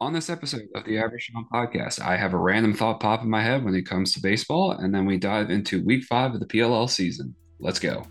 On this episode of the Average Sean podcast, I have a random thought pop in my head when it comes to baseball, and then we dive into week five of the PLL season. Let's go.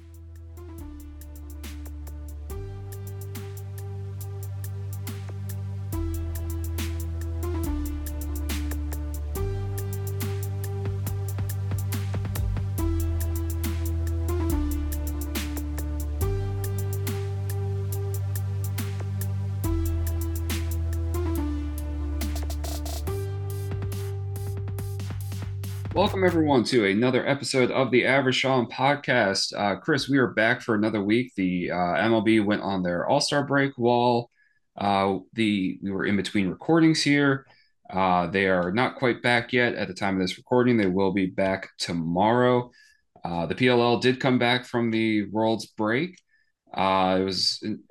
Everyone, to another episode of the Average Sean podcast. Uh, Chris, we are back for another week. The uh, MLB went on their All Star break while uh, the we were in between recordings here. Uh, they are not quite back yet at the time of this recording. They will be back tomorrow. Uh, the PLL did come back from the World's break. Uh, it was an,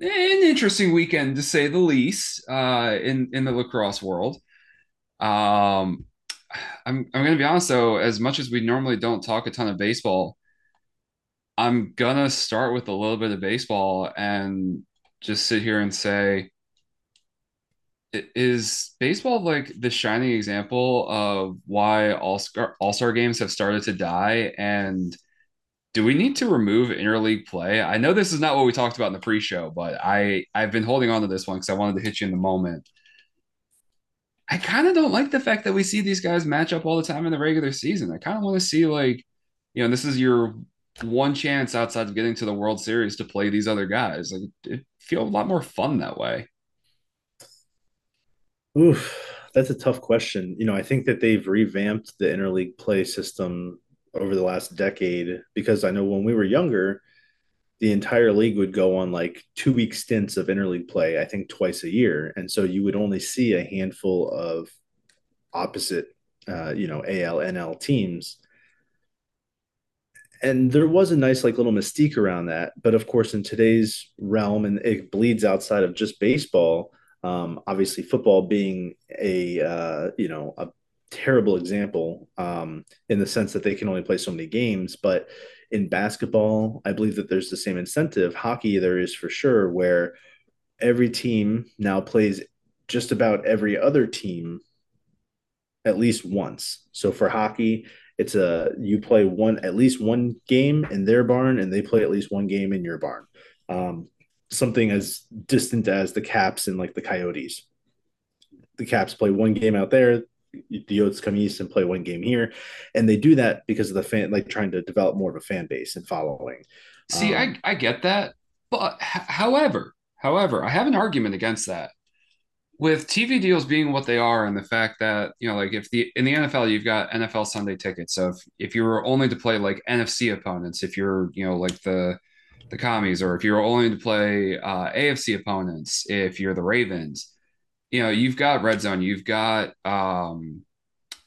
an, interesting weekend to say the least in in the lacrosse world. Um, I'm I'm gonna be honest though, as much as we normally don't talk a ton of baseball, I'm gonna start with a little bit of baseball and just sit here and say is baseball like the shining example of why all-star all-star games have started to die? And do we need to remove interleague play? I know this is not what we talked about in the pre-show but i i've been holding on to this one because i wanted to hit you in the moment I kind of don't like the fact that we see these guys match up all the time in the regular season. I kind of want to see like, you know, this is your one chance outside of getting to the World Series to play these other guys. Like it feel a lot more fun that way. Oof, that's a tough question. You know, I think that they've revamped the interleague play system over the last decade because I know when we were younger, the entire league would go on like two week stints of interleague play, I think twice a year. And so you would only see a handful of opposite, uh, you know, AL, NL teams. And there was a nice, like, little mystique around that. But of course, in today's realm, and it bleeds outside of just baseball, um, obviously, football being a, uh, you know, a terrible example um, in the sense that they can only play so many games. But in basketball, I believe that there's the same incentive. Hockey, there is for sure, where every team now plays just about every other team at least once. So for hockey, it's a you play one at least one game in their barn, and they play at least one game in your barn. Um, something as distant as the Caps and like the Coyotes. The Caps play one game out there, the Yotes come east and play one game here, and they do that because of the fan, like trying to develop more of a fan base and following. See, um, I I get that, but however, however, I have an argument against that. With TV deals being what they are, and the fact that you know, like if the in the NFL you've got NFL Sunday tickets, so if if you were only to play like NFC opponents, if you're you know like the the commies, or if you're only to play uh, AFC opponents, if you're the Ravens, you know, you've got Red Zone, you've got um,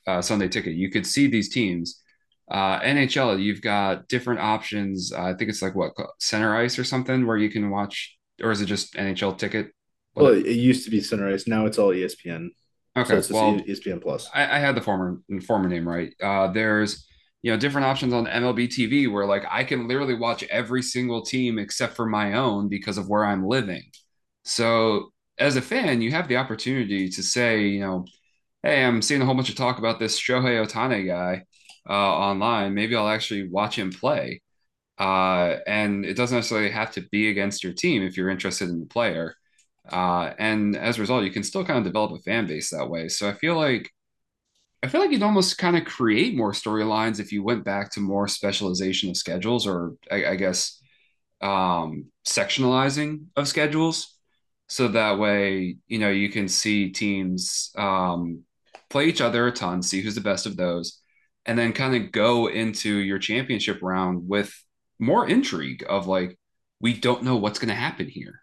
uh, Sunday Ticket. You could see these teams. Uh, NHL, you've got different options. Uh, I think it's like what Center Ice or something, where you can watch, or is it just NHL Ticket? What? Well, it used to be Center Ice. Now it's all ESPN. Okay, so well, ESPN Plus. I, I, had the former former name right. Uh, there's you know different options on MLB TV where like I can literally watch every single team except for my own because of where I'm living. So as a fan, you have the opportunity to say, you know, hey, I'm seeing a whole bunch of talk about this Shohei Ohtani guy uh, online. Maybe I'll actually watch him play. Uh, and it doesn't necessarily have to be against your team if you're interested in the player. Uh, and as a result, you can still kind of develop a fan base that way. So I feel like I feel like you'd almost kind of create more storylines if you went back to more specialization of schedules, or I, I guess um, sectionalizing of schedules so that way you know you can see teams um, play each other a ton see who's the best of those and then kind of go into your championship round with more intrigue of like we don't know what's going to happen here.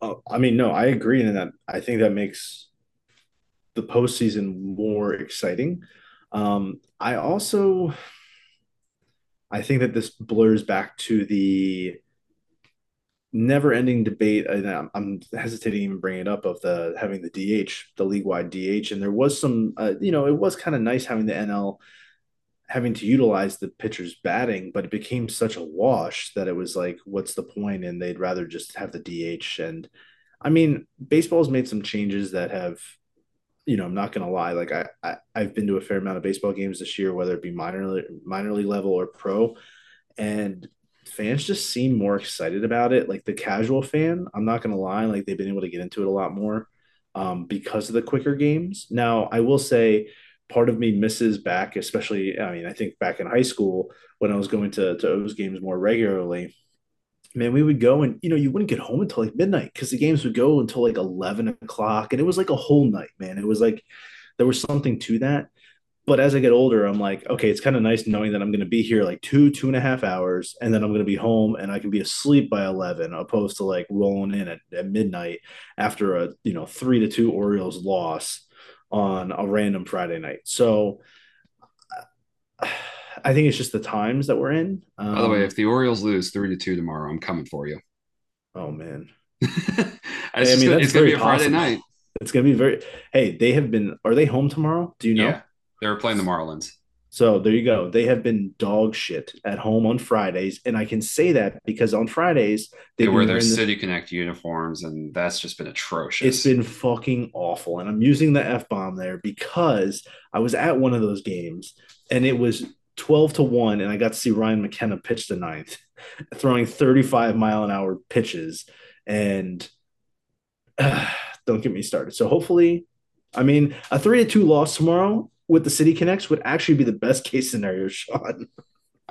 Oh, i mean no i agree in that i think that makes the postseason more exciting. Um, i also i think that this blurs back to the never ending debate and I'm, I'm, hesitating even bringing it up of the having the dh the league wide dh and there was some uh, you know it was kind of nice having the nl having to utilize the pitcher's batting but it became such a wash that it was like what's the point? point and they'd rather just have the dh and I mean, baseball's made some changes that have, you know, I'm not gonna lie. Like I, I I've been to a fair amount of baseball games this year, whether it be minor minor league level or pro, and fans just seem more excited about it. Like the casual fan, I'm not gonna lie, like they've been able to get into it a lot more um, because of the quicker games. Now, I will say part of me misses back, especially, I mean, I think back in high school when I was going to, to O's games more regularly, man, we would go and, you know, you wouldn't get home until like midnight because the games would go until like 11 o'clock. And it was like a whole night, man. It was like, there was something to that. But as I get older, I'm like, okay, it's kind of nice knowing that I'm going to be here like two, two and a half hours, and then I'm going to be home and I can be asleep by 11, opposed to like rolling in at, at midnight after a, you know, three to two Orioles loss on a random Friday night. So I think it's just the times that we're in. Um, By the way, um, if the Orioles lose three to two tomorrow, I'm coming for you. Oh man, I mean that's it's gonna be a Friday night. It's gonna be very. Hey, they have been. Are they home tomorrow? Do you know? Yeah, they're playing the Marlins. So there you go. They have been dog shit at home on Fridays, and I can say that because on Fridays they wear their City the... Connect uniforms, and that's just been atrocious. It's been fucking awful, and I'm using the f bomb there because I was at one of those games, and it was 12 to one, and I got to see Ryan McKenna pitch the ninth, throwing 35 mile an hour pitches, and uh, don't get me started. So hopefully, I mean, a three to two loss tomorrow with the City Connects would actually be the best case scenario, Sean.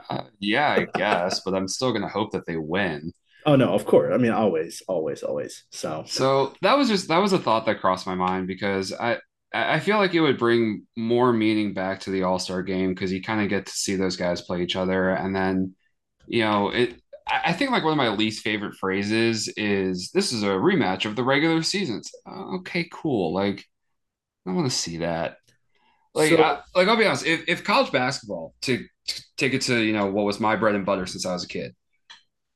Uh, yeah, I guess, but I'm still gonna hope that they win. Oh no, of course. I mean, always, always, always. So, so that was just that was a thought that crossed my mind because I I feel like it would bring more meaning back to the All Star game because you kind of get to see those guys play each other, and then you know it. I think like one of my least favorite phrases is "This is a rematch of the regular seasons." okay, cool. Like I want to see that. Like, so, I, like I'll be honest, if, if college basketball to, to take it to you know what was my bread and butter since I was a kid,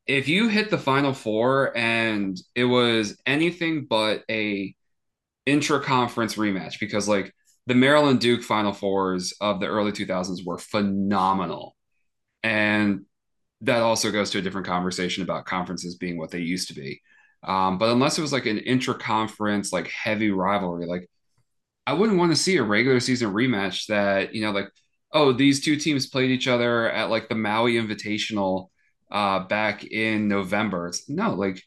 if you hit the Final Four and it was anything but a intra-conference rematch, because like the Maryland Duke Final Fours of the early 2000s were phenomenal, and that also goes to a different conversation about conferences being what they used to be. Um, but unless it was like an intra-conference like heavy rivalry, like I wouldn't want to see a regular season rematch that, you know, like, oh, these two teams played each other at like the Maui Invitational uh, back in November. It's, no, like,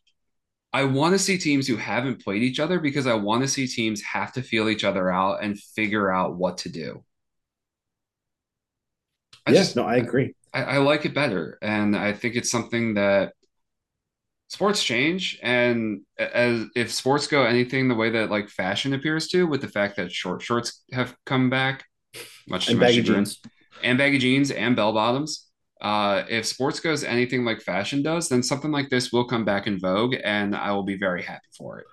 I want to see teams who haven't played each other because I want to see teams have to feel each other out and figure out what to do. I yes, just, no, I agree. I, I like it better. And I think it's something that sports change and as if sports go anything the way that like fashion appears to with the fact that short shorts have come back much and baggy jeans. And baggy jeans and bell bottoms. Uh, if sports goes anything like fashion does then something like this will come back in vogue and i will be very happy for it.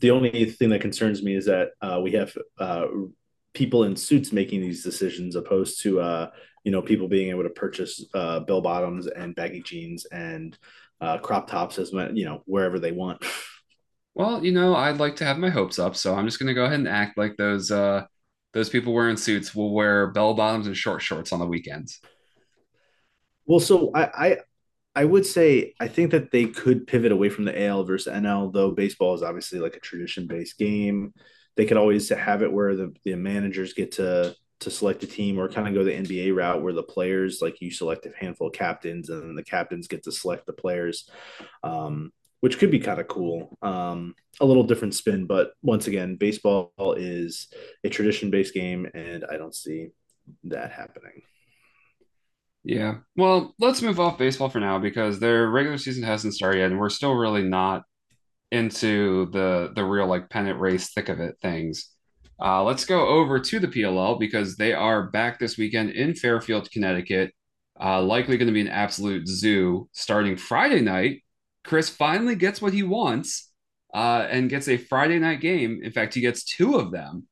The only thing that concerns me is that uh, we have uh, people in suits making these decisions opposed to uh, you know people being able to purchase uh, bell bottoms and baggy jeans and uh, crop tops as much, you know wherever they want. Well, you know, I'd like to have my hopes up, so I'm just going to go ahead and act like those uh, those people wearing suits will wear bell bottoms and short shorts on the weekends. Well, so I, I I would say I think that they could pivot away from the AL versus NL, though baseball is obviously like a tradition based game. They could always have it where the, the managers get to to select a team or kind of go the NBA route where the players like you select a handful of captains and then the captains get to select the players, um, which could be kind of cool. Um, a little different spin, but once again, baseball is a tradition based game, and I don't see that happening. Yeah. Well, let's move off baseball for now because their regular season hasn't started yet, and we're still really not into the the real like pennant race thick of it things. Uh, let's go over to the PLL because they are back this weekend in Fairfield, Connecticut. Uh, likely going to be an absolute zoo starting Friday night. Chris finally gets what he wants uh, and gets a Friday night game. In fact, he gets two of them.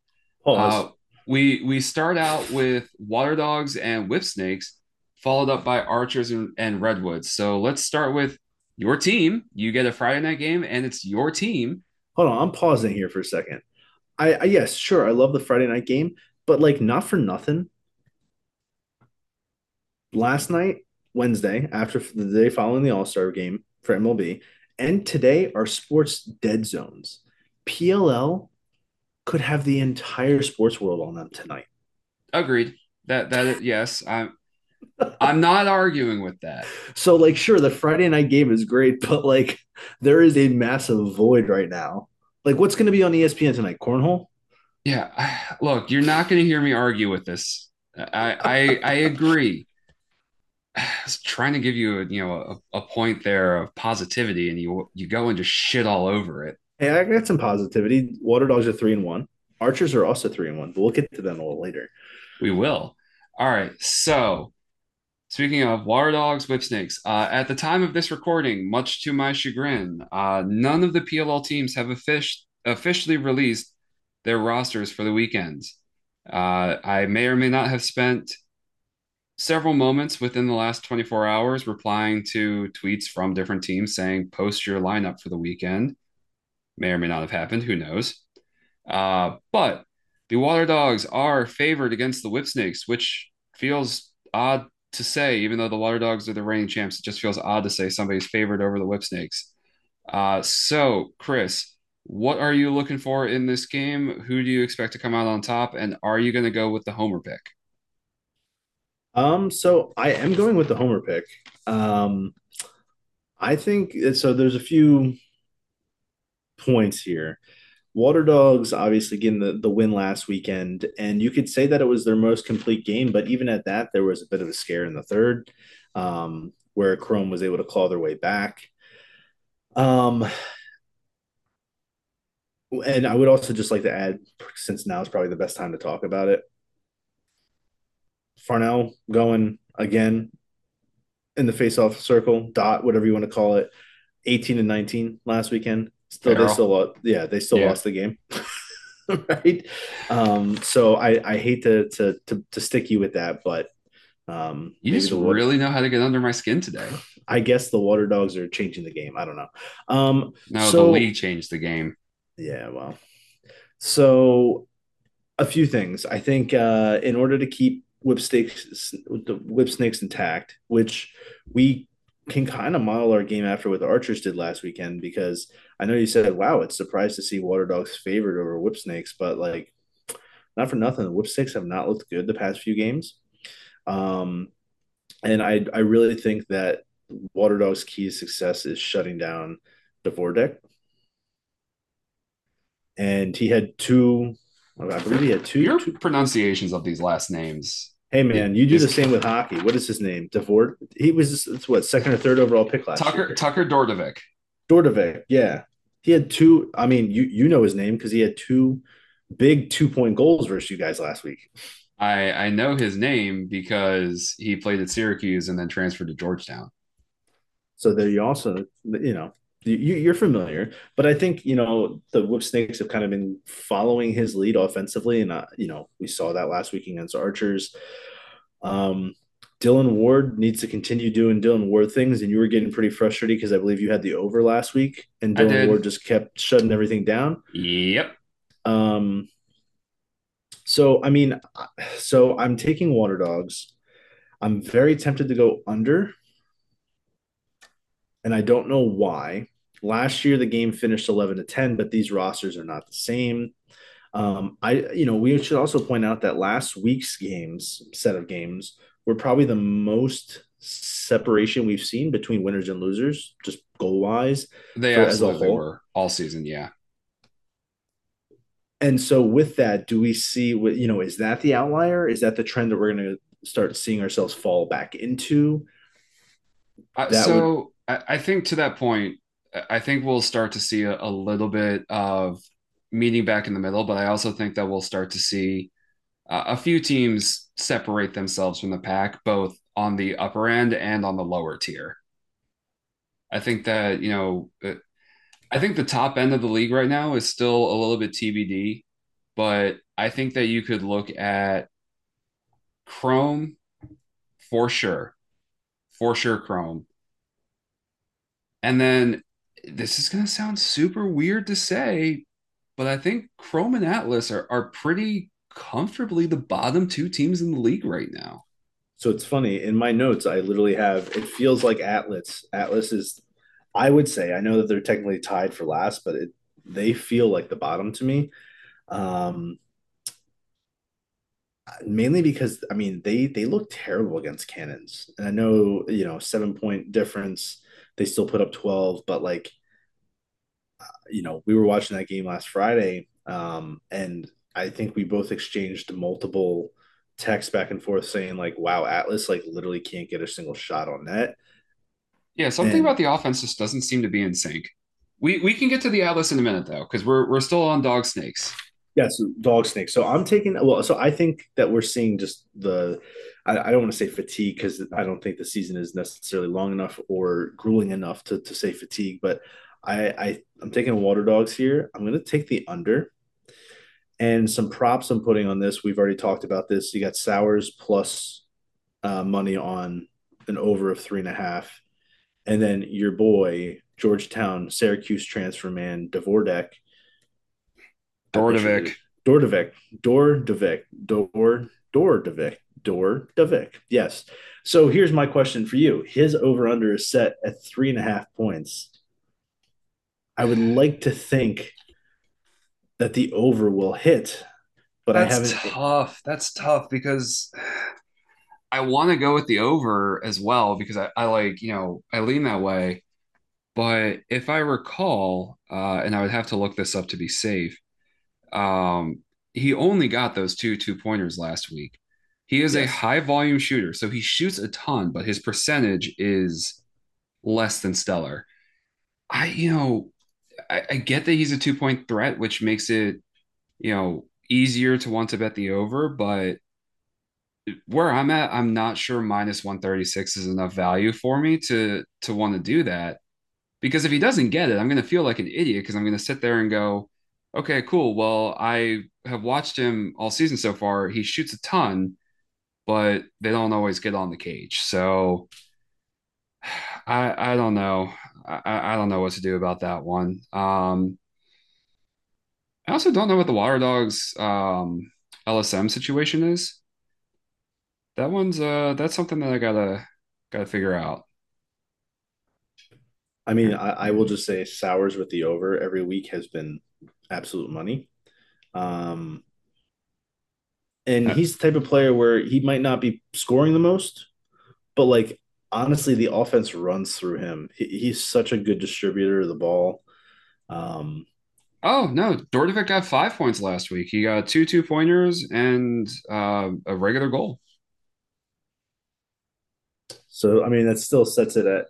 Uh, we we start out with water dogs and whip snakes, followed up by archers and, and redwoods. So let's start with your team. You get a Friday night game, and it's your team. Hold on, I'm pausing here for a second. I, I yes, sure, I love the Friday night game, but like not for nothing. Last night, Wednesday, after the day following the All Star game for MLB, And today are sports dead zones. PLL could have the entire sports world on them tonight. Agreed. That that yes, I'm I'm not arguing with that. So like sure the Friday night game is great, but like there is a massive void right now. Like what's going to be on ESPN tonight? Cornhole? Yeah, look, you're not going to hear me argue with this. I I, I agree. I was trying to give you a, you know a, a point there of positivity, and you you go and just shit all over it. Hey, I got some positivity. Water Dogs are three and one. Archers are also three and one, but we'll get to them a little later. We will. All right. So, speaking of water dogs, whip snakes, uh, at the time of this recording, much to my chagrin, uh, none of the PLL teams have offic- officially released their rosters for the weekends. Uh, I may or may not have spent several moments within the last 24 hours replying to tweets from different teams saying, post your lineup for the weekend. May or may not have happened. Who knows? Uh, but the Water Dogs are favored against the Whip Snakes, which feels odd to say, even though the Water Dogs are the reigning champs. It just feels odd to say somebody's favored over the Whip Snakes. Uh, so, Chris, what are you looking for in this game? Who do you expect to come out on top? And are you going to go with the homer pick? Um, so I am going with the homer pick. Um, I think so. There's a few points here. Water Dogs obviously getting the, the win last weekend, and you could say that it was their most complete game, but even at that, there was a bit of a scare in the third um, where Chrome was able to claw their way back. Um, and I would also just like to add, since now is probably the best time to talk about it, Farnell going again in the face-off circle, dot, whatever you want to call it, 18 and 19 last weekend. Still, they still lost. Yeah, they still yeah. lost the game. right. Um, so I, I hate to, to, to, to stick you with that, but um, you just water, really know how to get under my skin today. I guess the water dogs are changing the game. I don't know. Um, no, so, the league changed the game. Yeah. Well, so a few things. I think uh, in order to keep whip snakes, the whip snakes intact, which we can kind of model our game after what the Archers did last weekend because I know you said, wow, it's surprised to see Water Dogs favored over Whip Snakes, but like, not for nothing, the Whip Snakes have not looked good the past few games. Um, and I, I really think that Water Dogs' key to success is shutting down Dvorak. And he had two, I believe he had two. Your two, pronunciations of these last names Hey man, you do the same with hockey. What is his name? Devord. He was what second or third overall pick last Tucker, year. Tucker Dordevic. Dordevic, yeah. He had two. I mean, you you know his name because he had two big two point goals versus you guys last week. I I know his name because he played at Syracuse and then transferred to Georgetown. So there you also you know you, are familiar, but I think you know the Whip Snakes have kind of been following his lead offensively, and uh, you know we saw that last week against Archers. Um, Dylan Ward needs to continue doing Dylan Ward things, and you were getting pretty frustrated because I believe you had the over last week, and Dylan Ward just kept shutting everything down. Yep. Um. So I mean, so I'm taking Water Dogs. I'm very tempted to go under, and I don't know why. Last year the game finished 11 to 10, but these rosters are not the same. Um, I, you know, we should also point out that last week's games, set of games, were probably the most separation we've seen between winners and losers, just goal wise. They absolutely were all season, yeah. And so, with that, do we see what you know? Is that the outlier? Is that the trend that we're going to start seeing ourselves fall back into? Uh, so, would... I, I think to that point, I think we'll start to see a, a, little bit of meeting back in the middle, but I also think that we'll start to see uh, a few teams separate themselves from the pack, both on the upper end and on the lower tier. I think that, you know, I think the top end of the league right now is still a little bit TBD, but I think that you could look at Chrome for sure. For sure, Chrome. And then this is going to sound super weird to say, but I think Chrome and Atlas are, are pretty comfortably the bottom two teams in the league right now. So it's funny in my notes, I literally have it feels like Atlas. Atlas is I would say I know that they're technically tied for last, but it, they feel like the bottom to me. Um, mainly because I mean they they look terrible against cannons, and I know you know seven point difference. They still put up twelve, but like you know we were watching that game last Friday, um, and I think we both exchanged multiple texts back and forth saying like, "Wow, Atlas like literally can't get a single shot on net." Yeah, something And about the offense just doesn't seem to be in sync. We we can get to the Atlas in a minute though, because we're we're still on dog snakes. Yes, dog snakes. So I'm taking well. So I think that we're seeing just the. I, I don't want to say fatigue because I don't think the season is necessarily long enough or grueling enough to, to say fatigue. But I, I I'm taking water dogs here. I'm going to take the under and some props. I'm putting on this. We've already talked about this. You got Sowers plus uh, money on an over of three and a half, and then your boy Georgetown Syracuse transfer man Dvorak Dordovic. Dordovic, Dordovic, Dor Dordovic, Dordovic. Yes. So here's my question for you. His over under is set at three and a half points. I would like to think that the over will hit, but I haven't. tough. That's tough because I want to go with the over as well because I, I like, you know, I lean that way. But if I recall, uh, and I would have to look this up to be safe, um, he only got those two two pointers last week. He is a high volume shooter, so he shoots a ton, but his percentage is less than stellar. I, you know, I, I get that he's a two point threat, which makes it, you know, easier to want to bet the over, but where I'm at, I'm not sure minus 136 is enough value for me to to want to do that. Because if he doesn't get it, I'm going to feel like an idiot because I'm going to sit there and go, okay, cool. Well, I have watched him all season so far. He shoots a ton, but they don't always get on the cage. So I I don't know. I, I don't know what to do about that one. Um, I also don't know what the Water Dogs um, LSM situation is. That one's uh that's something that I gotta gotta figure out. I mean, I, I will just say Sowers with the over every week has been absolute money. Um, and he's the type of player where he might not be scoring the most, but like honestly, the offense runs through him. He, he's such a good distributor of the ball. Um, Oh no, Dordevic got five points last week. He got two two pointers and uh, a regular goal. so I mean, that still sets it at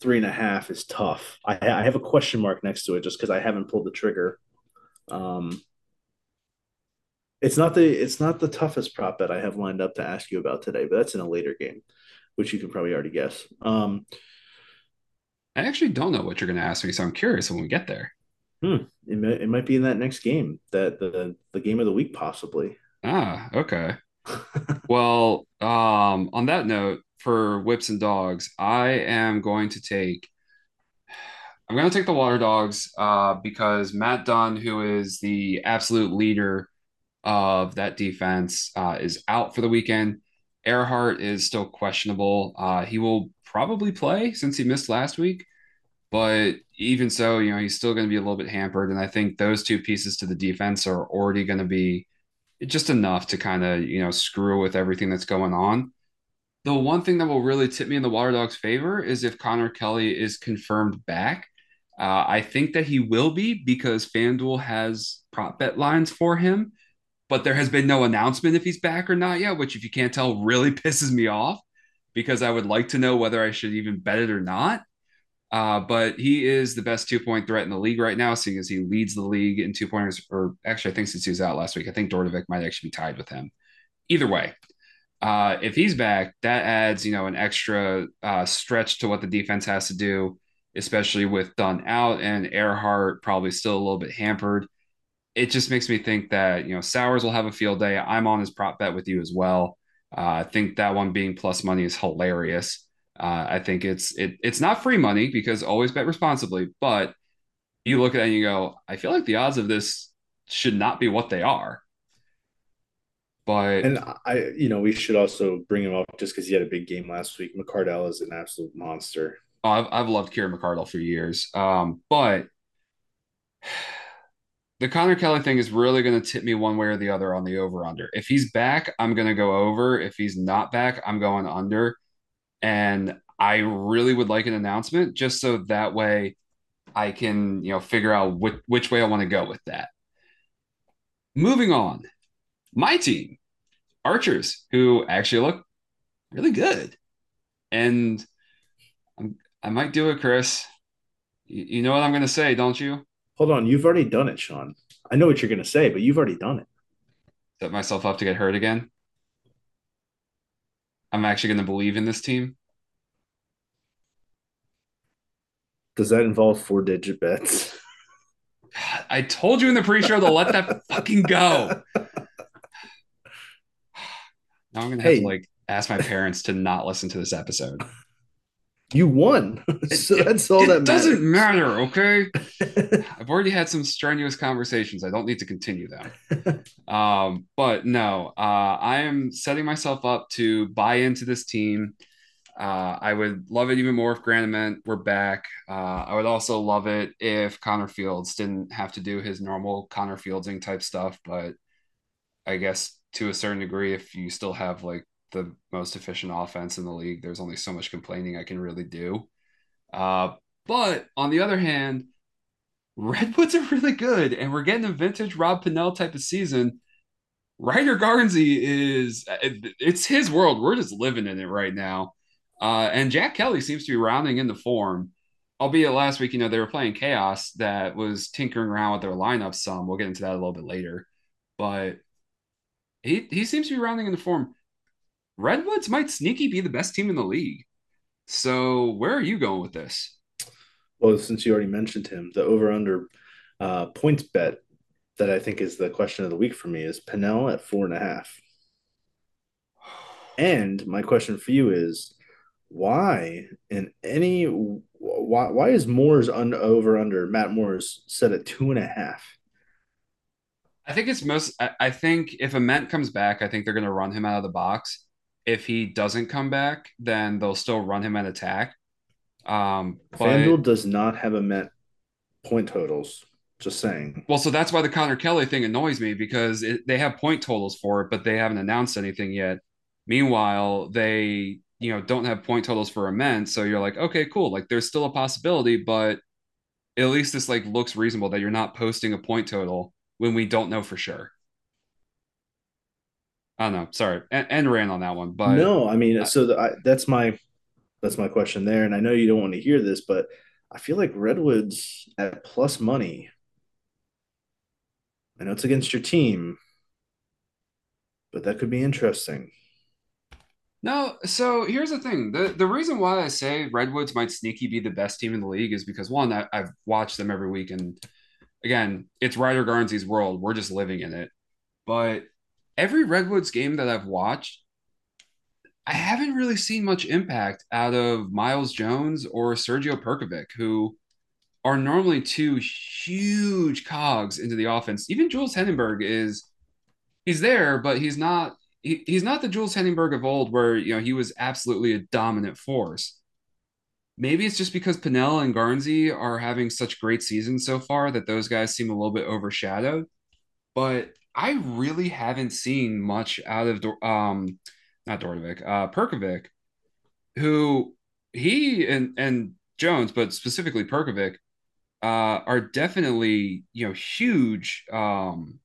three and a half is tough. I, I have a question mark next to it just because I haven't pulled the trigger. Um, it's not the it's not the toughest prop bet I have lined up to ask you about today, but that's in a later game, which you can probably already guess. Um, I actually don't know what you're going to ask me, so I'm curious when we get there. hmm, it, may, it might be in that next game, that the the game of the week possibly. Ah, okay. Well, um, on that note, for whips and dogs, I am going to take I'm going to take the Water Dogs uh, because Matt Dunn, who is the absolute leader of that defense, uh, is out for the weekend. Ehrhardt is still questionable. Uh, he will probably play since he missed last week, but even so, you know, he's still going to be a little bit hampered. And I think those two pieces to the defense are already going to be just enough to kind of, you know, screw with everything that's going on. The one thing that will really tip me in the Water Dogs' favor is if Connor Kelly is confirmed back. Uh, I think that he will be because FanDuel has prop bet lines for him, but there has been no announcement if he's back or not yet, which, if you can't tell, really pisses me off because I would like to know whether I should even bet it or not. Uh, but he is the best two point threat in the league right now, seeing as he leads the league in two pointers. Or actually, I think since he was out last week, I think Dordovic might actually be tied with him. Either way, uh, if he's back, that adds you know an extra uh, stretch to what the defense has to do, especially with Dunn out and Ehrhardt probably still a little bit hampered. It just makes me think that you know Sowers will have a field day. I'm on his prop bet with you as well. Uh, I think that one being plus money is hilarious. Uh, I think it's it it's not free money because always bet responsibly, but you look at it and you go, I feel like the odds of this should not be what they are. But And I, you know, we should also bring him up just because he had a big game last week. McArdle is an absolute monster. I've, I've loved Kieran McArdle for years. Um, but the Connor Kelly thing is really going to tip me one way or the other on the over under. If he's back, I'm going to go over. If he's not back, I'm going under. And I really would like an announcement just so that way I can, you know, figure out which, which way I want to go with that. Moving on, my team, Archers, who actually look really good. And I'm, I might do it, Chris. You, you know what I'm going to say, don't you? Hold on, you've already done it, Sean. I know what you're going to say, but you've already done it. Set myself up to get hurt again. I'm actually going to believe in this team. Does that involve four digit bets? I told you in the pre-show to let that fucking go. Now I'm gonna have hey. to like ask my parents to not listen to this episode. You won, so that's all it that matters. doesn't matter. Okay, I've already had some strenuous conversations. I don't need to continue them. um, but no, uh, I am setting myself up to buy into this team. Uh, I would love it even more if Grant Ament were back. Uh, I would also love it if Connor Fields didn't have to do his normal Connor Fielding type stuff. But I guess to a certain degree, if you still have like the most efficient offense in the league, there's only so much complaining I can really do. Uh, but on the other hand, Redwoods are really good, and we're getting a vintage Rob Pannell type of season. Ryder Garnsey is it's his world. We're just living in it right now. Uh, and Jack Kelly seems to be rounding in the form, albeit last week, you know, they were playing chaos that was tinkering around with their lineup some. We'll get into that a little bit later. But he, he seems to be rounding in the form. Redwoods might sneaky be the best team in the league. So where are you going with this? Well, since you already mentioned him, the over under uh, points bet that I think is the question of the week for me is Pannell at four and a half. And my question for you is why in any why why is Moore's un, over under Matt Moore's set at two and a half? I think it's most. I, I think if Ament comes back, I think they're going to run him out of the box. If he doesn't come back, then they'll still run him at attack. Um, but, FanDuel does not have Ament point totals. Just saying. Well, so that's why the Connor Kelly thing annoys me because it, they have point totals for it, but they haven't announced anything yet. Meanwhile, they you know don't have point totals for Ament so you're like okay cool like there's still a possibility but at least this like looks reasonable that you're not posting a point total when we don't know for sure i don't know sorry and, and ran on that one but no i mean so the, I, that's my that's my question there and i know you don't want to hear this but i feel like redwoods at plus money i know it's against your team but that could be interesting no, so here's the thing. The the reason why I say Redwoods might sneaky be the best team in the league is because one, I, have watched them every week, and again, it's Ryder Garnsey's world. We're just living in it. But every Redwoods game that I've watched, I haven't really seen much impact out of Miles Jones or Sergio Perkovic, who are normally two huge cogs into the offense. Even Jules Heningburg is he's there, but he's not he, he's not the Jules Heningburg of old, where you know he was absolutely a dominant force. Maybe it's just because Pannell and Garnsey are having such great seasons so far that those guys seem a little bit overshadowed. But I really haven't seen much out of um, not Dordovic, uh, Perkovic, who he and and Jones, but specifically Perkovic, uh, are definitely you know huge um,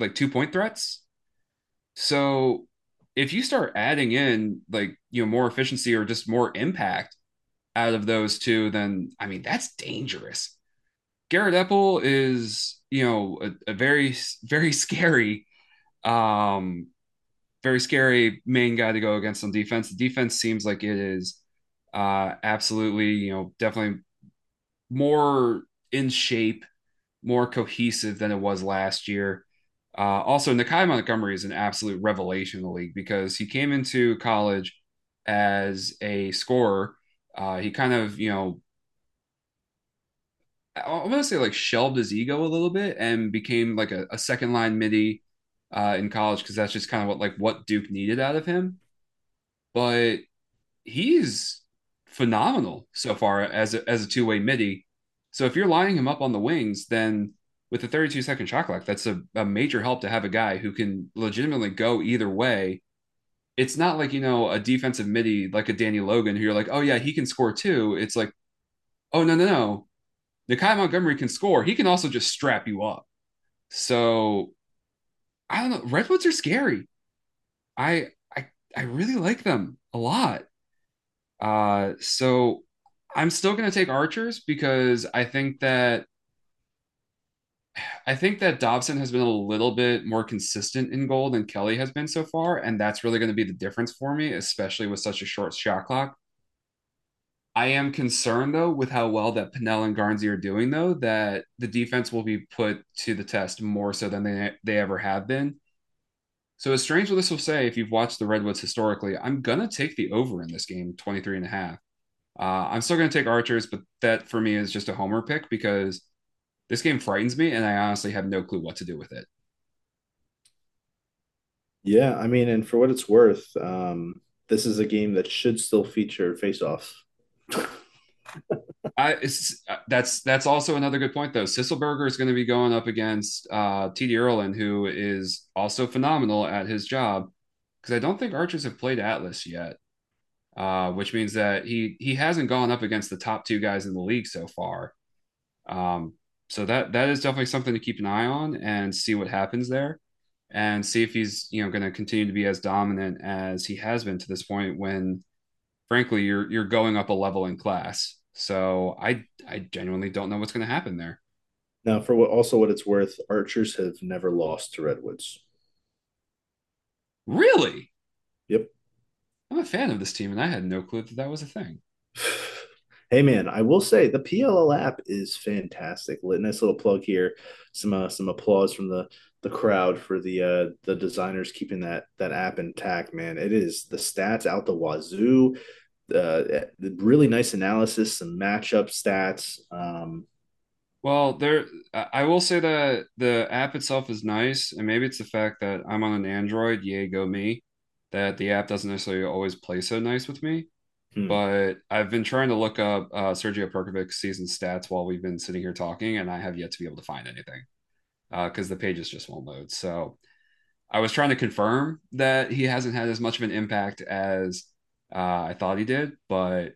like two point threats so if you start adding in like you know more efficiency or just more impact out of those two, then I mean that's dangerous. Garrett Epple is you know a, a very very scary, um, very scary main guy to go against on defense. The defense seems like it is uh, absolutely you know definitely more in shape, more cohesive than it was last year. Uh, also, Nakeie Montgomery is an absolute revelation in the league because he came into college as a scorer. Uh, he kind of, you know, I want to say like shelved his ego a little bit and became like a, a second line midi uh, in college because that's just kind of what like what Duke needed out of him. But he's phenomenal so far as a, as a two way midi. So if you're lining him up on the wings, then with the 32 second shot clock, that's a, a major help to have a guy who can legitimately go either way. It's not like, you know, a defensive midi like a Danny Logan who you're like, oh, yeah, he can score too. It's like, oh, no, no, no. Nakeie Montgomery can score. He can also just strap you up. So I don't know. Redwoods are scary. I I I really like them a lot. Uh, so I'm still going to take Archers because I think that I think that Dobson has been a little bit more consistent in goal than Kelly has been so far, and that's really going to be the difference for me, especially with such a short shot clock. I am concerned though with how well that Pannell and Garnsey are doing, though, that the defense will be put to the test more so than they they ever have been. So as strange as this will say, if you've watched the Redwoods historically, I'm gonna take the over in this game, 23 and a half. Uh, I'm still gonna take Archers, but that for me is just a homer pick because this game frightens me and I honestly have no clue what to do with it. Yeah, I mean, and for what it's worth, um, this is a game that should still feature face-offs. I that's that's also another good point though. Sisselberger is going to be going up against uh, TD Ierlan, who is also phenomenal at his job. Because I don't think Archers have played Atlas yet, uh, which means that he he hasn't gone up against the top two guys in the league so far. Um, so that that is definitely something to keep an eye on and see what happens there, and see if he's you know going to continue to be as dominant as he has been to this point when frankly, you're you're going up a level in class. So I I genuinely don't know what's going to happen there. Now, for what also what it's worth, Archers have never lost to Redwoods. Really? Yep. I'm a fan of this team, and I had no clue that that was a thing. hey man, I will say the PLL app is fantastic. Nice little plug here. Some uh, some applause from the the crowd for the uh the designers keeping that that app intact man. It is the stats out the wazoo uh really nice analysis some matchup stats um well there i will say that the app itself is nice and maybe it's the fact that i'm on an android yay go me that the app doesn't necessarily always play so nice with me. Hmm. but i've been trying to look up uh, sergio perkovic season stats while we've been sitting here talking and i have yet to be able to find anything because uh, the pages just won't load. So I was trying to confirm that he hasn't had as much of an impact as uh, I thought he did, but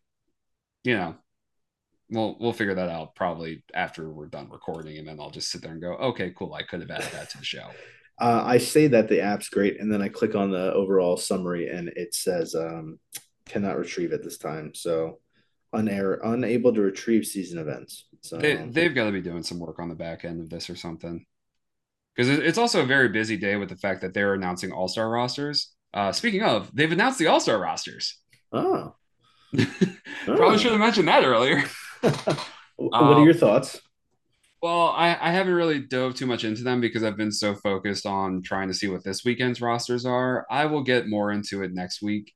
you know, we'll we'll figure that out probably after we're done recording, and then I'll just sit there and go, okay, cool, I could have added that to the show. Uh, I say that the app's great, and then I click on the overall summary, and it says um, cannot retrieve at this time. So unair unable to retrieve season events. So they, they've got to be doing some work on the back end of this or something because it's also a very busy day with the fact that they're announcing all star rosters. Uh, speaking of, they've announced the all star rosters. Oh, probably oh. should have mentioned that earlier. what are um, your thoughts? Well, I, I haven't really dove too much into them because I've been so focused on trying to see what this weekend's rosters are. I will get more into it next week.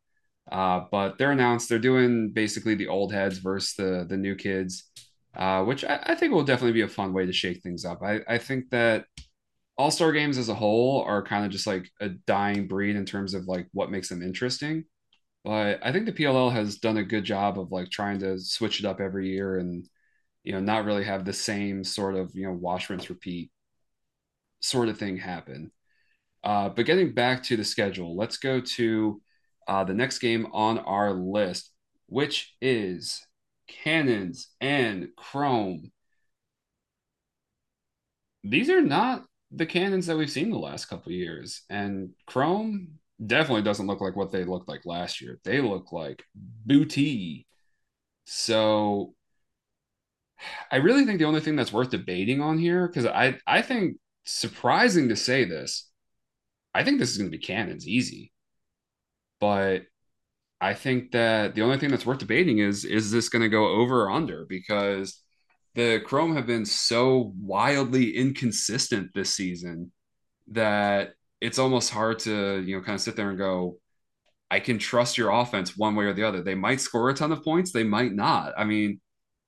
Uh, but they're announced they're doing basically the old heads versus the the new kids, uh, which I, I, think will definitely be a fun way to shake things up. I, I think that all star games as a whole are kind of just like a dying breed in terms of like what makes them interesting. But I think the PLL has done a good job of like trying to switch it up every year and you know not really have the same sort of you know wash rinse repeat sort of thing happen. Uh, but getting back to the schedule, let's go to uh, the next game on our list, which is Cannons and Chrome. These are not the cannons that we've seen the last couple years. And Chrome definitely doesn't look like what they looked like last year. They look like booty. So I really think the only thing that's worth debating on here, because I I think surprising to say this, I think this is going to be cannons easy. But I think that the only thing that's worth debating is is this going to go over or under because the Chrome have been so wildly inconsistent this season that it's almost hard to, you know, kind of sit there and go, I can trust your offense one way or the other. They might score a ton of points, they might not. I mean,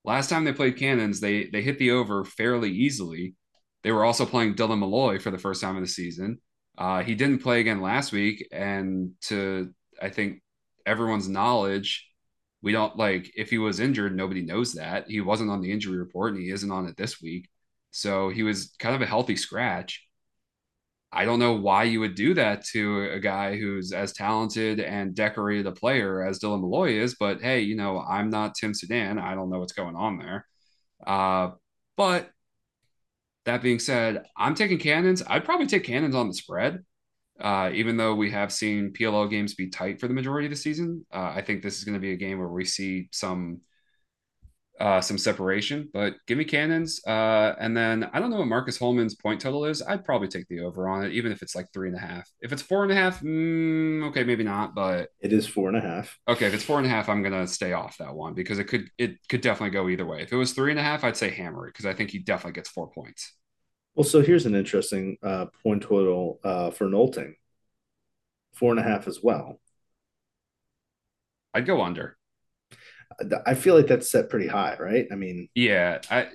last time they played Cannons, they they hit the over fairly easily. They were also playing Dylan Molloy for the first time of the season. Uh, he didn't play again last week, and to I think everyone's knowledge, We don't like if he was injured, nobody knows that. He wasn't on the injury report and he isn't on it this week. So he was kind of a healthy scratch. I don't know why you would do that to a guy who's as talented and decorated a player as Dylan Molloy is. But hey, you know, I'm not Tim Soudan. I don't know what's going on there. Uh, but that being said, I'm taking Cannons. I'd probably take Cannons on the spread. Uh, even though we have seen PLL games be tight for the majority of the season, uh, I think this is going to be a game where we see some uh, some separation. But give me Cannons, uh, and then I don't know what Marcus Holman's point total is. I'd probably take the over on it, even if it's like three and a half. If it's four and a half, mm, okay, maybe not. But it is four and a half. Okay, if it's four and a half, I'm gonna stay off that one because it could it could definitely go either way. If it was three and a half, I'd say hammer it because I think he definitely gets four points. Well, so here's an interesting uh, point total uh, for Nolting. Four and a half as well. I'd go under. I feel like that's set pretty high, right? I mean, yeah, I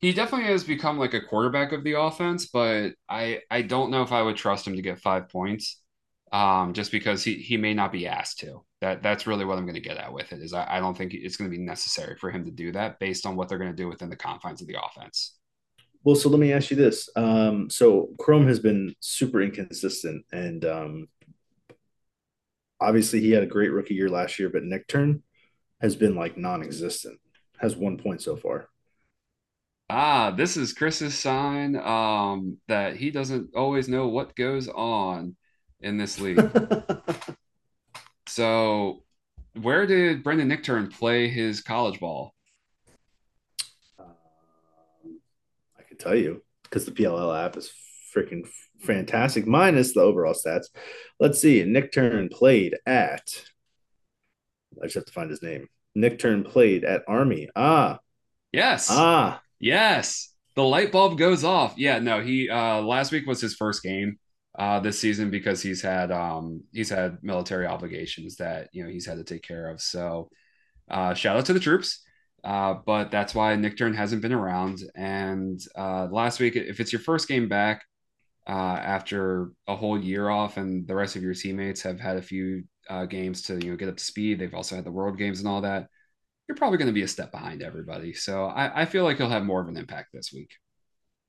he definitely has become like a quarterback of the offense, but I I don't know if I would trust him to get five points, um, just because he he may not be asked to. That that's really what I'm going to get at with it is I, I don't think it's going to be necessary for him to do that based on what they're going to do within the confines of the offense. Well, so let me ask you this. Um, so Chrome has been super inconsistent, and um, obviously he had a great rookie year last year, but Nichtern has been like non-existent. Has one point so far. Ah, this is Chris's sign um, that he doesn't always know what goes on in this league. so, where did Brendan Nichtern play his college ball? Um, I can tell you because the PLL app is freaking fantastic, minus the overall stats. Let's see. Nichtern played at I just have to find his name. Nichtern played at Army. Ah. Yes. Ah. Yes. The light bulb goes off. Yeah, no, he uh last week was his first game uh this season because he's had um he's had military obligations that, you know, he's had to take care of. So uh shout out to the troops. Uh, but that's why Nichtern hasn't been around. And uh, last week, if it's your first game back uh, after a whole year off, and the rest of your teammates have had a few uh, games to you know get up to speed. They've also had the World Games and all that. You're probably going to be a step behind everybody. So I, I feel like he'll have more of an impact this week.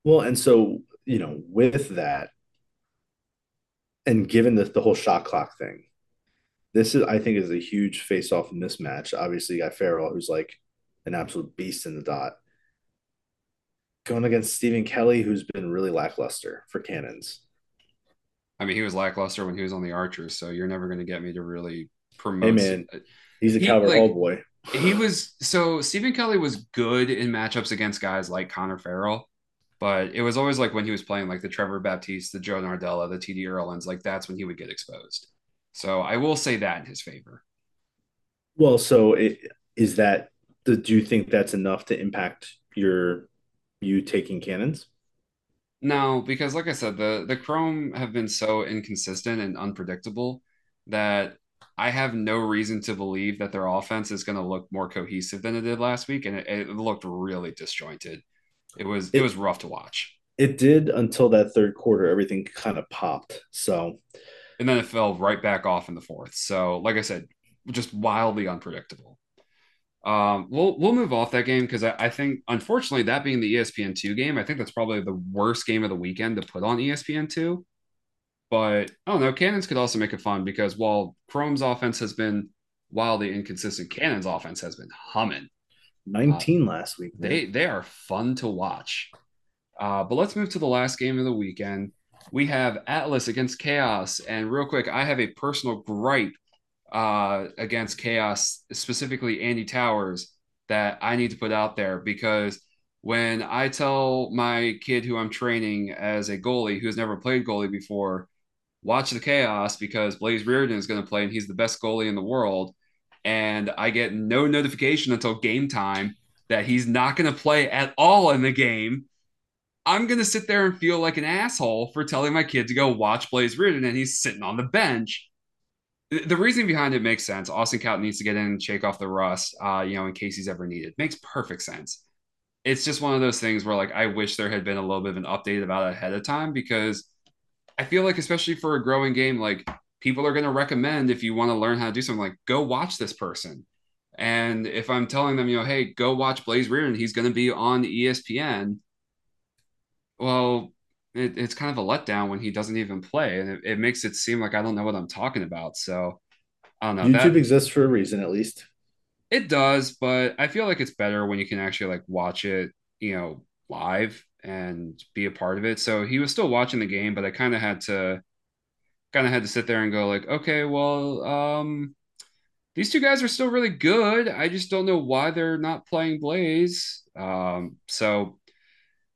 Well, and so you know, with that, and given the, the whole shot clock thing, this is I think is a huge face-off mismatch. Obviously, you got Farrell, who's like an absolute beast in the dot, going against Stephen Kelly, who's been really lackluster for Cannons. I mean, he was lackluster when he was on the Archers, so you're never going to get me to really promote. Hey man, he's a he, like, Hall boy. he was so Stephen Kelly was good in matchups against guys like Connor Farrell, but it was always like when he was playing like the Trevor Baptiste, the Joe Nardella, the TD Ierlans, like that's when he would get exposed. So I will say that in his favor. Well, so it, is that? Do you think that's enough to impact your you taking cannons? No, because like I said, the the Chrome have been so inconsistent and unpredictable that I have no reason to believe that their offense is going to look more cohesive than it did last week, and it, it looked really disjointed. It was it, it, was rough to watch. It did until that third quarter. Everything kind of popped. So, and then it fell right back off in the fourth. So, like I said, just wildly unpredictable. Um, we'll we'll move off that game because I, I, think unfortunately that being the ESPN two game, I think that's probably the worst game of the weekend to put on ESPN two. But I don't know, Cannons could also make it fun because while Chrome's offense has been wildly inconsistent, Cannons offense has been humming. 19 uh, last week. Man. They they are fun to watch. Uh, but let's move to the last game of the weekend. We have Atlas against Chaos, and real quick, I have a personal gripe uh, against Chaos, specifically Andy Towers, that I need to put out there because when I tell my kid who I'm training as a goalie who's never played goalie before, watch the chaos because Blaze Riorden is going to play and he's the best goalie in the world. And I get no notification until game time that he's not going to play at all in the game. I'm going to sit there and feel like an asshole for telling my kid to go watch Blaze Riorden and he's sitting on the bench the reason behind it makes sense. Austin Kaut needs to get in and shake off the rust, uh, you know, in case he's ever needed. Makes perfect sense. It's just one of those things where like I wish there had been a little bit of an update about it ahead of time because I feel like especially for a growing game, like people are going to recommend if you want to learn how to do something, like go watch this person. And if I'm telling them, you know, hey, go watch Blaze Riorden, he's going to be on ESPN. Well, it, it's kind of a letdown when he doesn't even play, and it, it, makes it seem like I don't know what I'm talking about. So I don't know. YouTube that, exists for a reason, at least. It does, but I feel like it's better when you can actually like watch it, you know, live and be a part of it. So he was still watching the game, but I kind of had to kind of had to sit there and go like, okay, well, um, these two guys are still really good. I just don't know why they're not playing Blaze. Um, so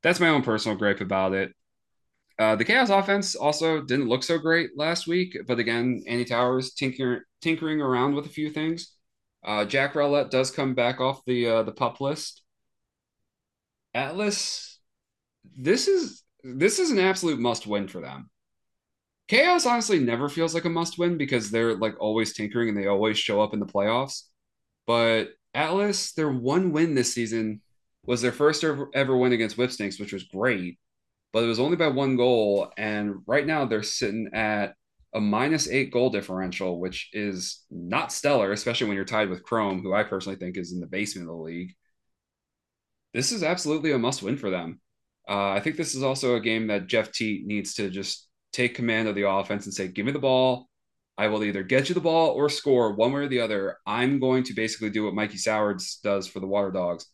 that's my own personal gripe about it. Uh, the Chaos offense also didn't look so great last week, but again, Andy Towers tinkering tinkering around with a few things. Uh, Jack Rowlett does come back off the uh, the pup list. Atlas, this is this is an absolute must win for them. Chaos honestly never feels like a must win because they're like always tinkering and they always show up in the playoffs. But Atlas, their one win this season was their first ever, win against Whipsnakes, which was great, but it was only by one goal. And right now they're sitting at a minus eight goal differential, which is not stellar, especially when you're tied with Chrome, who I personally think is in the basement of the league. This is absolutely a must win for them. Uh, I think this is also a game that Jeff Teat needs to just take command of the offense and say, give me the ball. I will either get you the ball or score one way or the other. I'm going to basically do what Mikey Sowers does for the Water Dogs.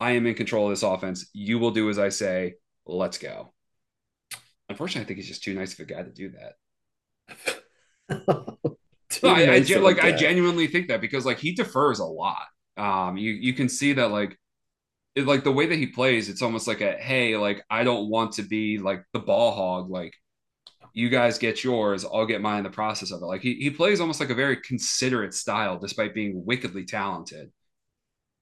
I am in control of this offense. You will do as I say. Let's go. Unfortunately, I think he's just too nice of a guy to do that. no, I, nice I like I genuinely think that because like he defers a lot. Um, you you can see that like it, like the way that he plays, it's almost like a hey, like I don't want to be like the ball hog. Like you guys get yours, I'll get mine in the process of it. Like he, he plays almost like a very considerate style, despite being wickedly talented.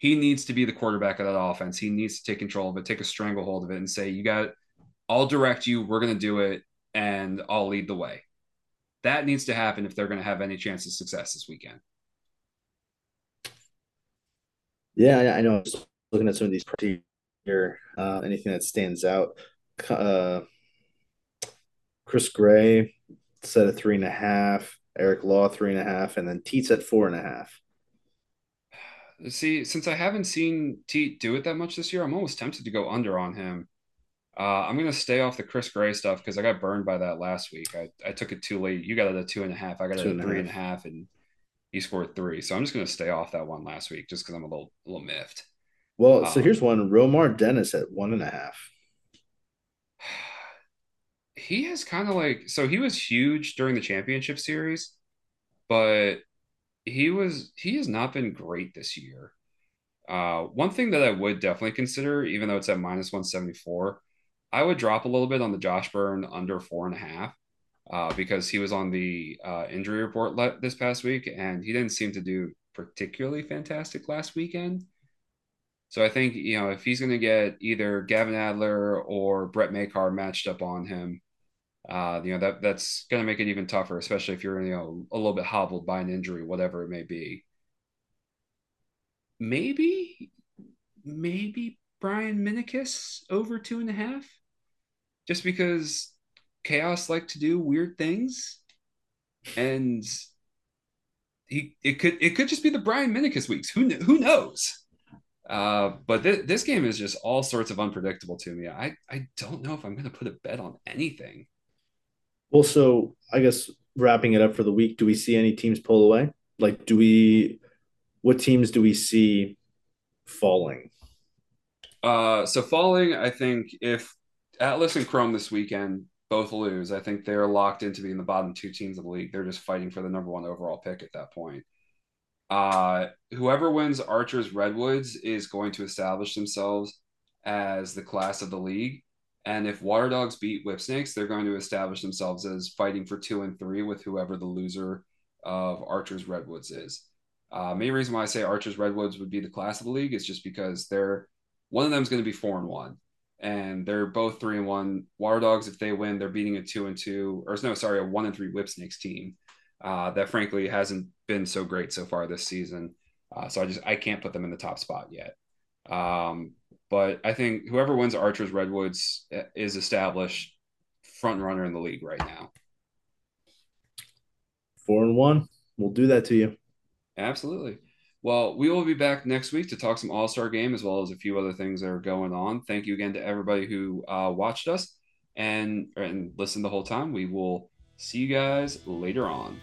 He needs to be the quarterback of that offense. He needs to take control of it, take a stranglehold of it, and say, You got, I'll direct you. We're going to do it, and I'll lead the way. That needs to happen if they're going to have any chance of success this weekend. Yeah, I know. Just looking at some of these here, uh, anything that stands out. Uh, Chris Gray set at three and a half, Eric Law three and a half, and then Teats at four and a half. See, since I haven't seen Teat do it that much this year, I'm almost tempted to go under on him. Uh, I'm gonna stay off the Chris Gray stuff because I got burned by that last week. I, I took it too late. You got it at two and a half. I got it at three and a half, and he scored three. So I'm just gonna stay off that one last week just because I'm a little a little miffed. Well, um, so here's one: Romar Dennis at one and a half he has kind of like so he was huge during the championship series, but he was he has not been great this year. Uh, one thing that I would definitely consider, even though it's at minus 174, I would drop a little bit on the Josh Byrne under four and a half uh, because he was on the uh, injury report le- this past week and he didn't seem to do particularly fantastic last weekend. So I think, you know, if he's going to get either Gavin Adler or Brett Makar matched up on him, uh, you know that that's going to make it even tougher, especially if you're you know a little bit hobbled by an injury, whatever it may be. Maybe, maybe Brian Minicus over two and a half, just because chaos like to do weird things, and he it could it could just be the Brian Minicus weeks. Who who knows? Uh, but th- this game is just all sorts of unpredictable to me. I I don't know if I'm going to put a bet on anything. Well, so I guess wrapping it up for the week, do we see any teams pull away? Like, do we, what teams do we see falling? Uh, so falling, I think if Atlas and Chrome this weekend both lose, I think they're locked into being the bottom two teams of the league. They're just fighting for the number one overall pick at that point. Uh, whoever wins Archer's Redwoods is going to establish themselves as the class of the league. And if Water Dogs beat whip snakes, they're going to establish themselves as fighting for two and three with whoever the loser of Archer's Redwoods is. Uh, main reason why I say Archer's Redwoods would be the class of the league is just because they're one of them is going to be four and one, and they're both three and one. Water Dogs, if they win, they're beating a two and two, or no, sorry, a one and three whip snakes team uh, that frankly hasn't been so great so far this season. Uh, so I just I can't put them in the top spot yet. Um, but I think whoever wins Archer's Redwoods eh, is established front runner in the league right now. Four and one. We'll do that to you. Absolutely. Well, we will be back next week to talk some All Star game as well as a few other things that are going on. Thank you again to everybody who uh, watched us and and listened the whole time. We will see you guys later on.